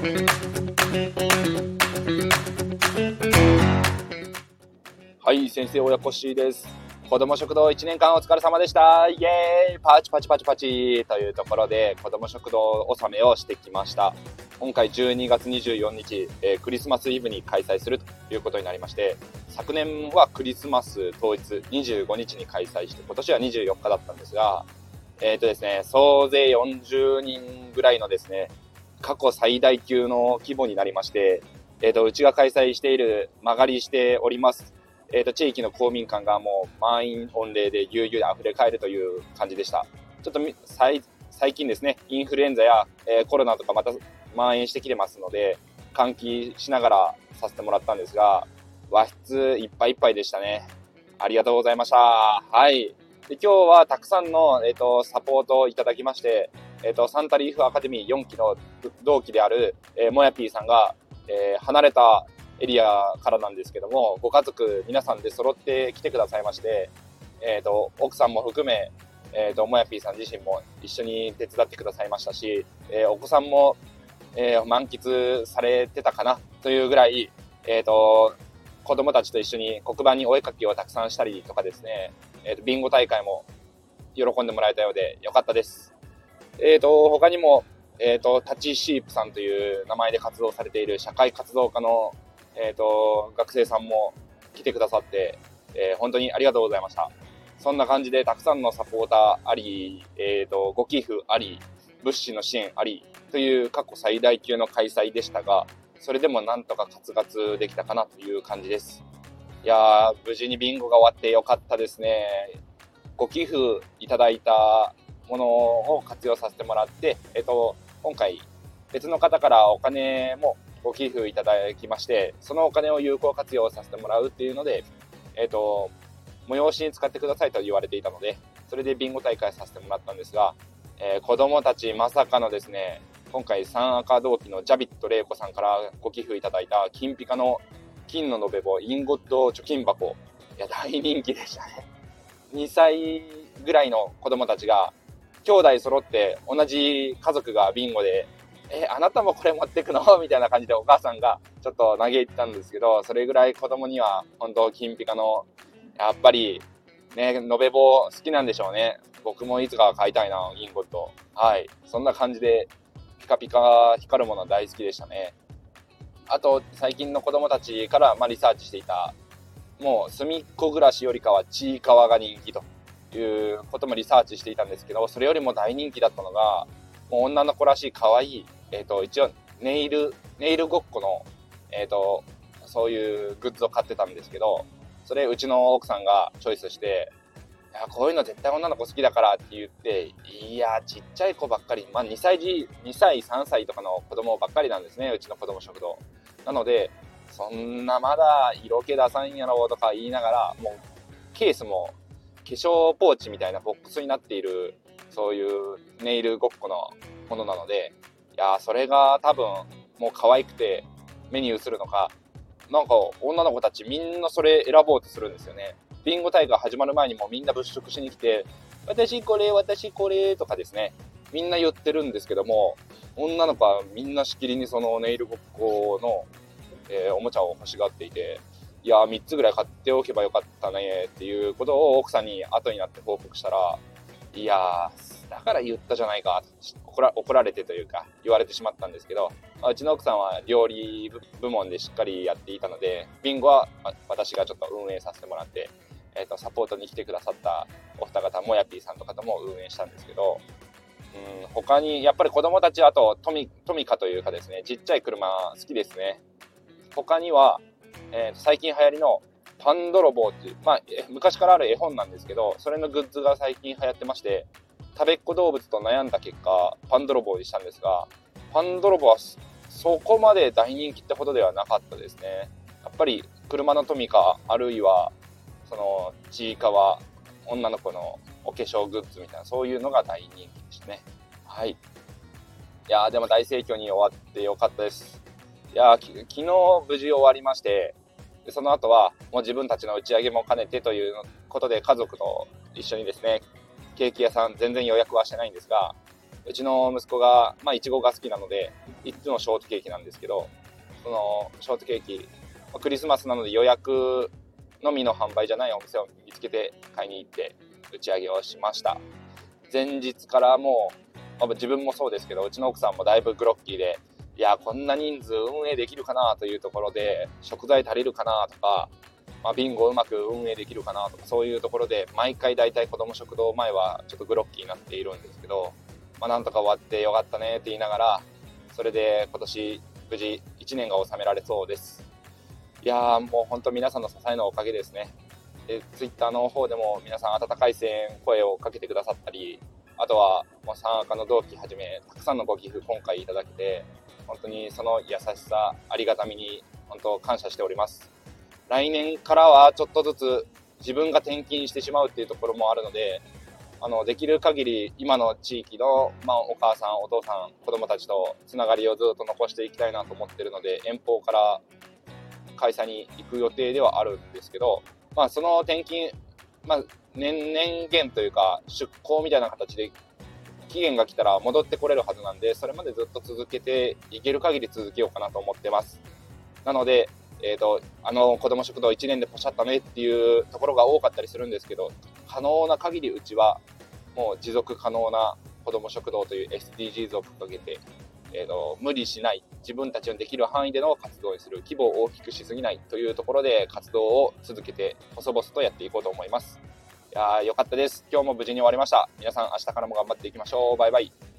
はい、先生親子しです。子供食堂1年間お疲れ様でした。イエーイパチパチパチパチというところで子供食堂納めをしてきました。今回12月24日、えー、クリスマスイブに開催するということになりまして、昨年はクリスマス当日25日に開催して、今年は24日だったんですが、えっ、ー、とですね、総勢40人ぐらいのですね、過去最大級の規模になりまして、えっ、ー、と、うちが開催している曲がりしております、えっ、と、地域の公民館がもう満員御礼で悠々で溢れ返るという感じでした。ちょっと最近ですね、インフルエンザや、えコロナとかまた蔓延してきてますので、換気しながらさせてもらったんですが、和室いっぱいいっぱいでしたね。ありがとうございました。はい。で今日はたくさんの、えっ、ー、と、サポートをいただきまして、えっ、ー、と、サンタリーフアカデミー4期の同期である、えー、もやぴーさんが、えー、離れたエリアからなんですけども、ご家族皆さんで揃って来てくださいまして、えっ、と、奥さんも含め、えっ、と、もやぴーさん自身も一緒に手伝ってくださいましたし、えお子さんもえー、満喫されてたかなというぐらい、えっ、ー、と、子供たちと一緒に黒板にお絵かきをたくさんしたりとかですね、えっ、と、ビンゴ大会も喜んでもらえたようでよかったです。えっ、と、他にも、えっ、と、タチシープさんという名前で活動されている社会活動家の、えっ、と、学生さんも来てくださって、え本当にありがとうございました。そんな感じでたくさんのサポーターあり、えっ、と、ご寄付あり、物資の支援ありという過去最大級の開催でしたが、それでもなんとかカツカツできたかなという感じです。いやー、無事にビンゴが終わってよかったですね。ご寄付いただいたものを活用させてもらって、えっと、今回別の方からお金もご寄付いただきまして、そのお金を有効活用させてもらうっていうので、えっと、催しに使ってくださいと言われていたので、それでビンゴ大会させてもらったんですが、えー、子供たちまさかのですね、今回3赤同期のジャビット玲子さんからご寄付いただいた金ピカの金の延べ棒インゴット貯金箱。いや、大人気でしたね。2歳ぐらいの子供たちが、兄弟揃って同じ家族がビンゴで、え、あなたもこれ持ってくの？みたいな感じでお母さんがちょっと嘆いてたんですけど、それぐらい子供には本当金ピカの、やっぱりね、延べ棒好きなんでしょうね。僕もいつか買いたいな、銀ゴッド。はい。そんな感じで、ピカピカ光るもの大好きでしたね。あと、最近の子供たちから、まあ、リサーチしていた、もう、隅っこ暮らしよりかは、ちいかわが人気ということもリサーチしていたんですけど、それよりも大人気だったのが、もう女の子らしい可愛い、えっ、ー、と、一応、ネイル、ネイルごっこの、えっ、ー、と、そういうグッズを買ってたんですけど、それうちの奥さんがチョイスして、いや、こういうの絶対女の子好きだからって言って、いや、ちっちゃい子ばっかり、まあ2歳児、2歳、3歳とかの子供ばっかりなんですね、うちの子供食堂。なので、そんなまだ色気出さんやろとか言いながら、もうケースも粧ポーチみたいなボックスになっている、そういうネイルごっこのものなので、いやそれが多分もう可愛くて目に映るのか、なんか女の子たちみんなそれ選ぼうとするんですよね。ビンゴ大会始まる前にもみんな物色しに来て、私これ、私これとかですね、みんな言ってるんですけども、女の子はみんなしきりにそのネイルごっこの、えー、おもちゃを欲しがっていて、いや3つぐらい買っておけばよかったねっていうことを奥さんに後になって報告したら、いやー、だから言ったじゃないか怒ら、怒られてというか言われてしまったんですけど、うちの奥さんは料理部門でしっかりやっていたので、ビンゴは私がちょっと運営させてもらって、えーと、サポートに来てくださったお二方もやぴーさんとかとも運営したんですけど、うん、他にやっぱり子供たちあとトミトミカというかですねちっちゃい車好きですね。他には、えー、最近流行りのパン泥棒っていう、まあ、昔からある絵本なんですけどそれのグッズが最近流行ってまして食べっ子動物と悩んだ結果パン泥棒にしたんですがパン泥棒はそこまで大人気ってほどではなかったですね。やっぱり車のトミカあるいはそのちいかわ女の子のお化粧グッズみたいなそういうのが大人気ですね。はい。いやーでも大盛況に終わってよかったです。いやー昨日無事終わりましてでその後はもう自分たちの打ち上げも兼ねてということで家族と一緒にですねケーキ屋さん全然予約はしてないんですがうちの息子が、まあ、いちごが好きなので、いつもショートケーキなんですけど、そのショートケーキ、クリスマスなので予約のみの販売じゃないお店を見つけて買いに行って打ち上げをしました。前日からもう、自分もそうですけど、うちの奥さんもだいぶグロッキーで、いや、こんな人数運営できるかなというところで、食材足りるかなとか、まあ、ビンゴうまく運営できるかなとか、そういうところで、毎回大体子供食堂前はちょっとグロッキーになっているんですけど、まあ、なんとか終わってよかったねって言いながら、それで今年無事1年が収められそうです。いやーもう本当皆さんの支えのおかげですね。で、ツイッターの方でも皆さん温かい声援、声をかけてくださったり、あとはもう参加の同期はじめ、たくさんのご寄付今回いただけて、本当にその優しさ、ありがたみに本当感謝しております。来年からはちょっとずつ自分が転勤してしまうっていうところもあるので、あの、できる限り今の地域の、まあ、お母さん、お父さん、子供たちとつながりをずっと残していきたいなと思ってるので、遠方から会社に行く予定ではあるんですけど、まあ、その転勤、まあ、年々限というか、出向みたいな形で、期限が来たら戻ってこれるはずなんで、それまでずっと続けていける限り続けようかなと思ってます。なので、えっ、ー、と、あの子供食堂1年でポシャったねっていうところが多かったりするんですけど、可能な限りうちはもう持続可能な子ども食堂という SDGs を掲げて、えーと、無理しない自分たちのできる範囲での活動にする規模を大きくしすぎないというところで活動を続けて細々とやっていこうと思いますいやーよかったです。今日も無事に終わりました。皆さん明日からも頑張っていきましょう。バイバイ。